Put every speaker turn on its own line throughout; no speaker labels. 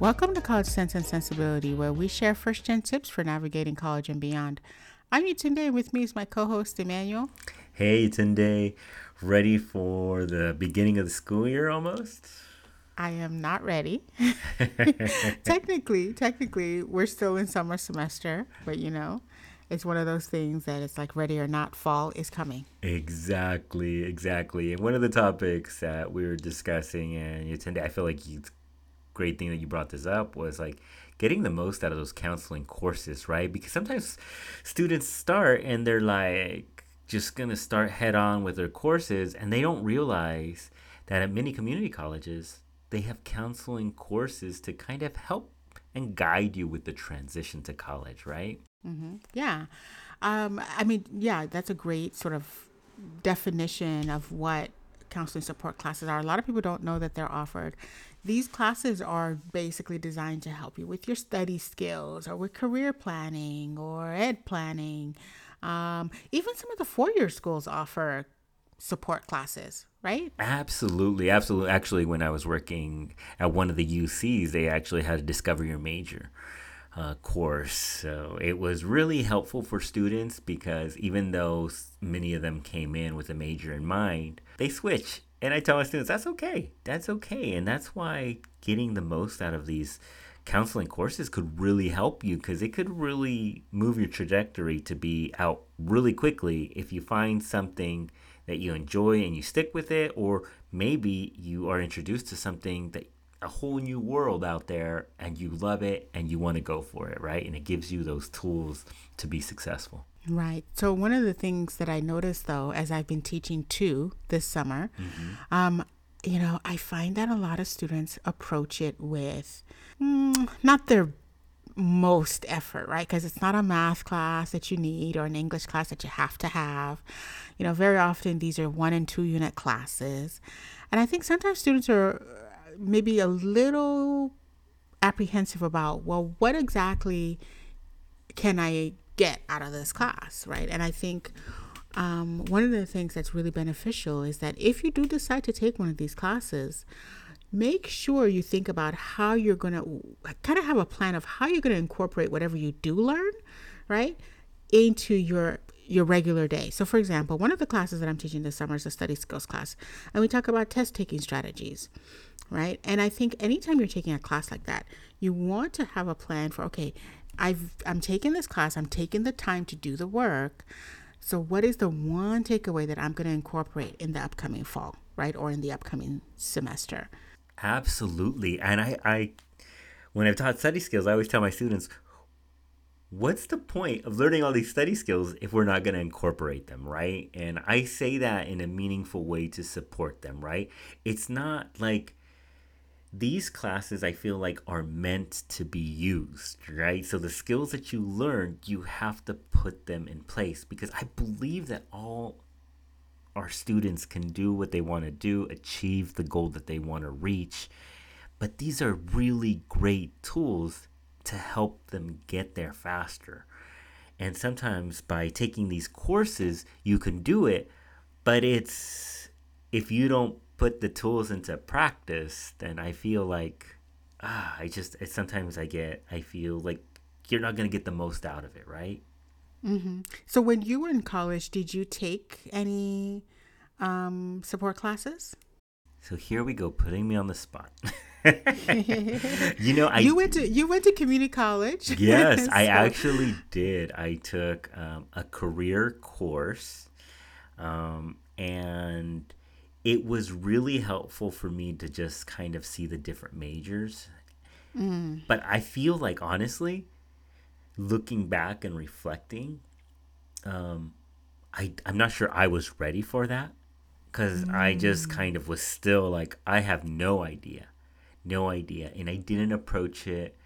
Welcome to College Sense and Sensibility, where we share first gen tips for navigating college and beyond. I'm Tunde. And with me is my co host, Emmanuel.
Hey, Tunde. Ready for the beginning of the school year almost?
I am not ready. technically, technically, we're still in summer semester, but you know, it's one of those things that it's like ready or not, fall is coming.
Exactly, exactly. And one of the topics that we were discussing, and you tend to, I feel like it's great thing that you brought this up was like getting the most out of those counseling courses, right? Because sometimes students start and they're like just gonna start head on with their courses, and they don't realize that at many community colleges they have counseling courses to kind of help and guide you with the transition to college, right?
Mm-hmm. Yeah. Um, I mean, yeah, that's a great sort of definition of what counseling support classes are. A lot of people don't know that they're offered. These classes are basically designed to help you with your study skills or with career planning or ed planning. Um, even some of the four year schools offer support classes, right?
Absolutely, absolutely. Actually, when I was working at one of the UCs, they actually had a discover your major uh, course. So it was really helpful for students because even though many of them came in with a major in mind, they switch. And I tell my students, that's okay. That's okay. And that's why getting the most out of these counseling courses could really help you because it could really move your trajectory to be out really quickly if you find something that you enjoy and you stick with it, or maybe you are introduced to something that a whole new world out there and you love it and you want to go for it, right? And it gives you those tools to be successful.
Right. So, one of the things that I noticed though, as I've been teaching too this summer, mm-hmm. um, you know, I find that a lot of students approach it with mm, not their most effort, right? Because it's not a math class that you need or an English class that you have to have. You know, very often these are one and two unit classes. And I think sometimes students are maybe a little apprehensive about, well, what exactly can I get out of this class, right? And I think um, one of the things that's really beneficial is that if you do decide to take one of these classes, make sure you think about how you're going to kind of have a plan of how you're going to incorporate whatever you do learn, right, into your your regular day. So for example, one of the classes that I'm teaching this summer is a study skills class, and we talk about test taking strategies, right? And I think anytime you're taking a class like that, you want to have a plan for okay, I've I'm taking this class, I'm taking the time to do the work. So what is the one takeaway that I'm going to incorporate in the upcoming fall, right? Or in the upcoming semester?
Absolutely. And I, I when I've taught study skills, I always tell my students, what's the point of learning all these study skills if we're not going to incorporate them, right? And I say that in a meaningful way to support them, right? It's not like these classes I feel like are meant to be used, right? So the skills that you learn, you have to put them in place because I believe that all our students can do what they want to do, achieve the goal that they want to reach. But these are really great tools to help them get there faster. And sometimes by taking these courses, you can do it, but it's if you don't put the tools into practice, then I feel like ah, I just sometimes I get I feel like you're not going to get the most out of it, right?
Mm-hmm. So when you were in college, did you take any um, support classes?
So here we go, putting me on the spot. you know, I
you went to you went to community college.
Yes, so. I actually did. I took um, a career course, um, and it was really helpful for me to just kind of see the different majors. Mm. But I feel like honestly, looking back and reflecting, um, I I'm not sure I was ready for that because mm. I just mm. kind of was still like I have no idea, no idea, and I didn't approach it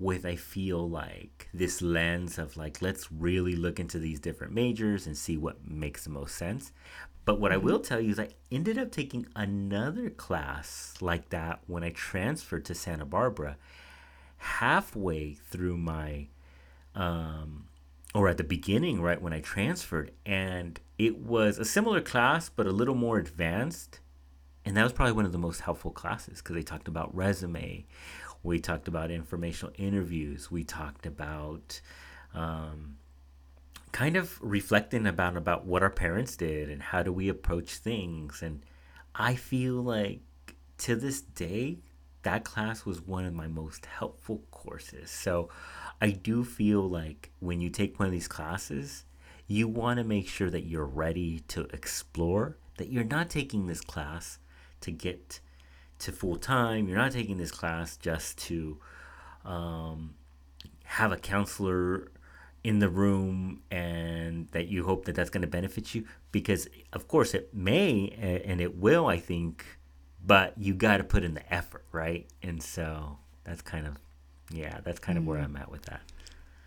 with I feel like this lens of like let's really look into these different majors and see what makes the most sense. But what mm-hmm. I will tell you is I ended up taking another class like that when I transferred to Santa Barbara halfway through my um, or at the beginning, right when I transferred, and it was a similar class but a little more advanced. And that was probably one of the most helpful classes because they talked about resume, We talked about informational interviews. We talked about um, kind of reflecting about about what our parents did and how do we approach things. And I feel like to this day, that class was one of my most helpful courses. So I do feel like when you take one of these classes, you want to make sure that you're ready to explore, that you're not taking this class to get to full time, you're not taking this class just to um, have a counselor in the room and that you hope that that's going to benefit you because of course it may and it will i think but you got to put in the effort right and so that's kind of yeah that's kind of where i'm at with that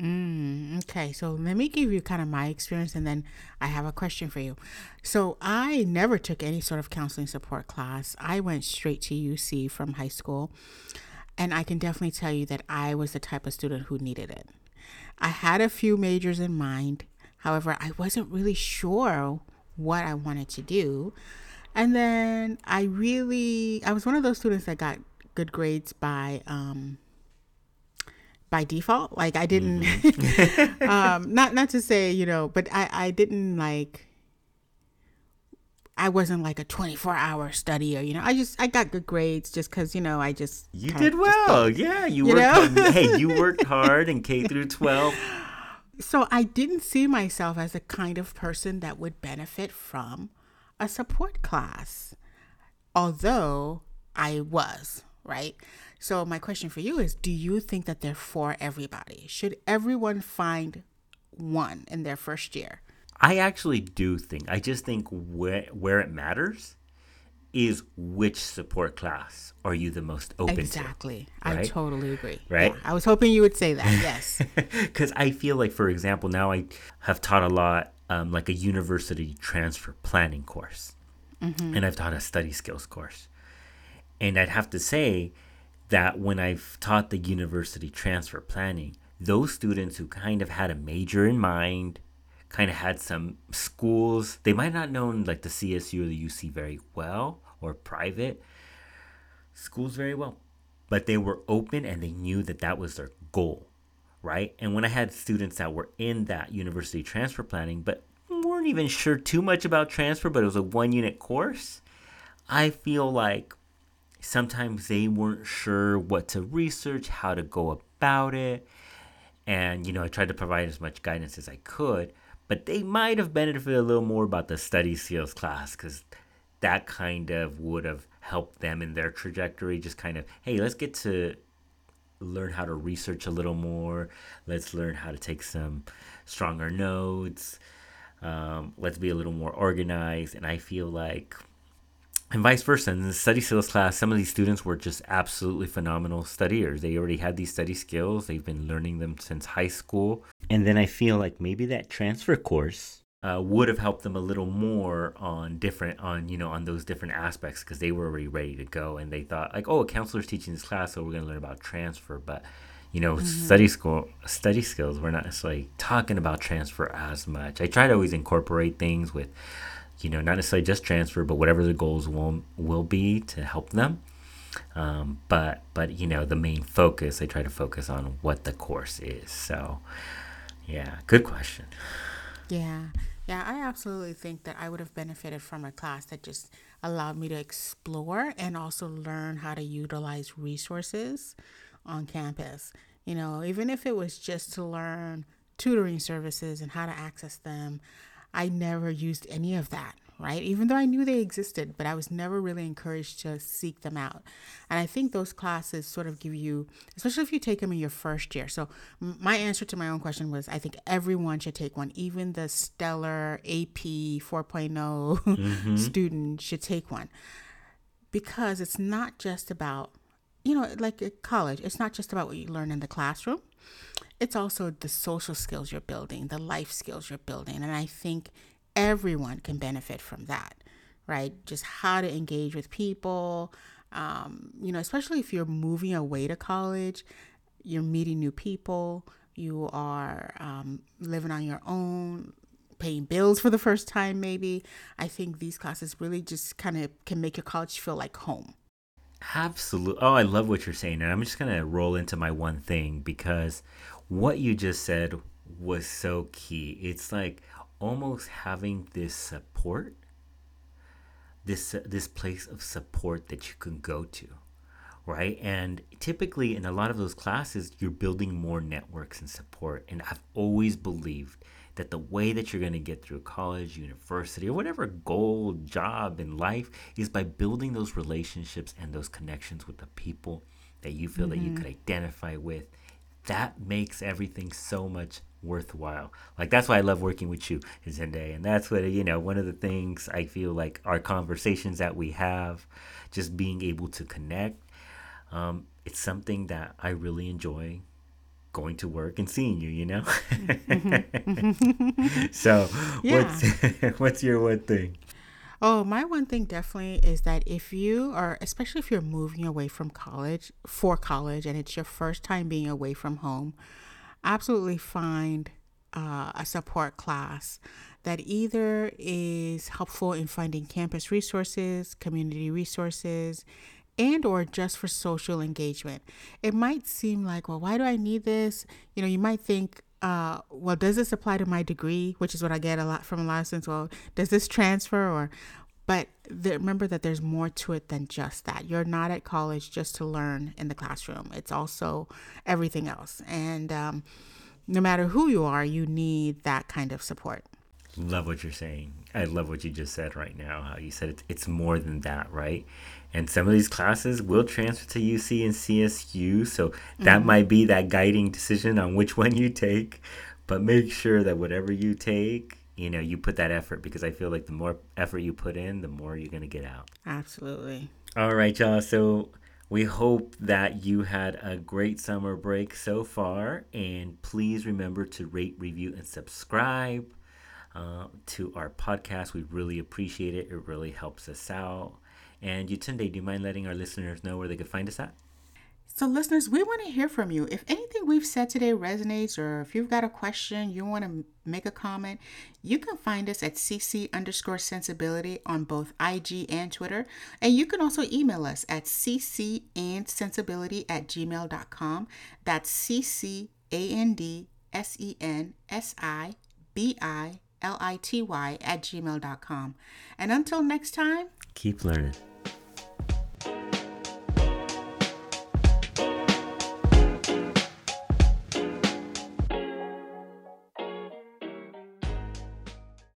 Mm, okay, so let me give you kind of my experience and then I have a question for you. So, I never took any sort of counseling support class. I went straight to UC from high school, and I can definitely tell you that I was the type of student who needed it. I had a few majors in mind, however, I wasn't really sure what I wanted to do. And then I really, I was one of those students that got good grades by, um, by default. Like I didn't, mm-hmm. um, not not to say you know, but I I didn't like. I wasn't like a 24 hour studier, you know. I just I got good grades just because you know I just
you did well. yeah, you, you worked. Hard. hey, you worked hard in K through 12.
So I didn't see myself as the kind of person that would benefit from a support class, although I was right. So, my question for you is Do you think that they're for everybody? Should everyone find one in their first year?
I actually do think, I just think where, where it matters is which support class are you the most open
exactly.
to?
Exactly. I totally agree.
Right.
Yeah, I was hoping you would say that. Yes.
Because I feel like, for example, now I have taught a lot, um, like a university transfer planning course, mm-hmm. and I've taught a study skills course. And I'd have to say, that when I've taught the university transfer planning, those students who kind of had a major in mind, kind of had some schools, they might not known like the CSU or the UC very well or private schools very well, but they were open and they knew that that was their goal, right? And when I had students that were in that university transfer planning, but weren't even sure too much about transfer, but it was a one unit course, I feel like sometimes they weren't sure what to research, how to go about it. And, you know, I tried to provide as much guidance as I could, but they might have benefited a little more about the study skills class because that kind of would have helped them in their trajectory. Just kind of, hey, let's get to learn how to research a little more. Let's learn how to take some stronger notes. Um, let's be a little more organized. And I feel like and vice versa. In the study skills class, some of these students were just absolutely phenomenal studiers. They already had these study skills, they've been learning them since high school. And then I feel like maybe that transfer course uh, would have helped them a little more on different, on, you know, on those different aspects because they were already ready to go and they thought, like, oh, a counselor's teaching this class, so we're going to learn about transfer. But you know, mm-hmm. study school, study skills. We're not necessarily talking about transfer as much. I try to always incorporate things with you know, not necessarily just transfer, but whatever the goals will will be to help them. Um, but but you know, the main focus I try to focus on what the course is. So, yeah, good question.
Yeah. Yeah, I absolutely think that I would have benefited from a class that just allowed me to explore and also learn how to utilize resources on campus. You know, even if it was just to learn tutoring services and how to access them, I never used any of that, right? Even though I knew they existed, but I was never really encouraged to seek them out. And I think those classes sort of give you, especially if you take them in your first year. So, my answer to my own question was I think everyone should take one, even the stellar AP 4.0 mm-hmm. student should take one because it's not just about, you know, like college, it's not just about what you learn in the classroom it's also the social skills you're building, the life skills you're building. And I think everyone can benefit from that, right? Just how to engage with people, um, you know, especially if you're moving away to college, you're meeting new people, you are um, living on your own, paying bills for the first time, maybe. I think these classes really just kind of can make your college feel like home.
Absolutely. Oh, I love what you're saying. And I'm just going to roll into my one thing because what you just said was so key. It's like almost having this support, this uh, this place of support that you can go to, right? And typically in a lot of those classes, you're building more networks and support. And I've always believed that the way that you're going to get through college, university, or whatever goal, job in life is by building those relationships and those connections with the people that you feel mm-hmm. that you mm-hmm. could identify with. That makes everything so much worthwhile. Like that's why I love working with you, Tunde. And that's what you know, one of the things I feel like our conversations that we have, just being able to connect, um, it's something that I really enjoy going to work and seeing you, you know? so what's what's your one thing?
Oh, my one thing definitely is that if you are, especially if you're moving away from college for college and it's your first time being away from home, absolutely find uh, a support class that either is helpful in finding campus resources, community resources, and or just for social engagement. It might seem like, well, why do I need this? You know, you might think, uh, well, does this apply to my degree? Which is what I get a lot from a lot of students. Well, does this transfer or but the, remember that there's more to it than just that. You're not at college just to learn in the classroom. It's also everything else. And um, no matter who you are, you need that kind of support.
Love what you're saying. I love what you just said right now. How you said it's, it's more than that, right? And some of these classes will transfer to UC and CSU. So that mm-hmm. might be that guiding decision on which one you take. But make sure that whatever you take, you know, you put that effort because I feel like the more effort you put in, the more you're going to get out.
Absolutely.
All right, y'all. So we hope that you had a great summer break so far. And please remember to rate, review, and subscribe uh, to our podcast. We really appreciate it. It really helps us out. And Yutunde, do you mind letting our listeners know where they could find us at?
So, listeners, we want to hear from you. If anything we've said today resonates, or if you've got a question, you want to make a comment, you can find us at cc underscore sensibility on both IG and Twitter. And you can also email us at cc and sensibility at gmail.com. That's cc A N D S E N S I B I L I T Y at gmail.com. And until next time,
keep learning.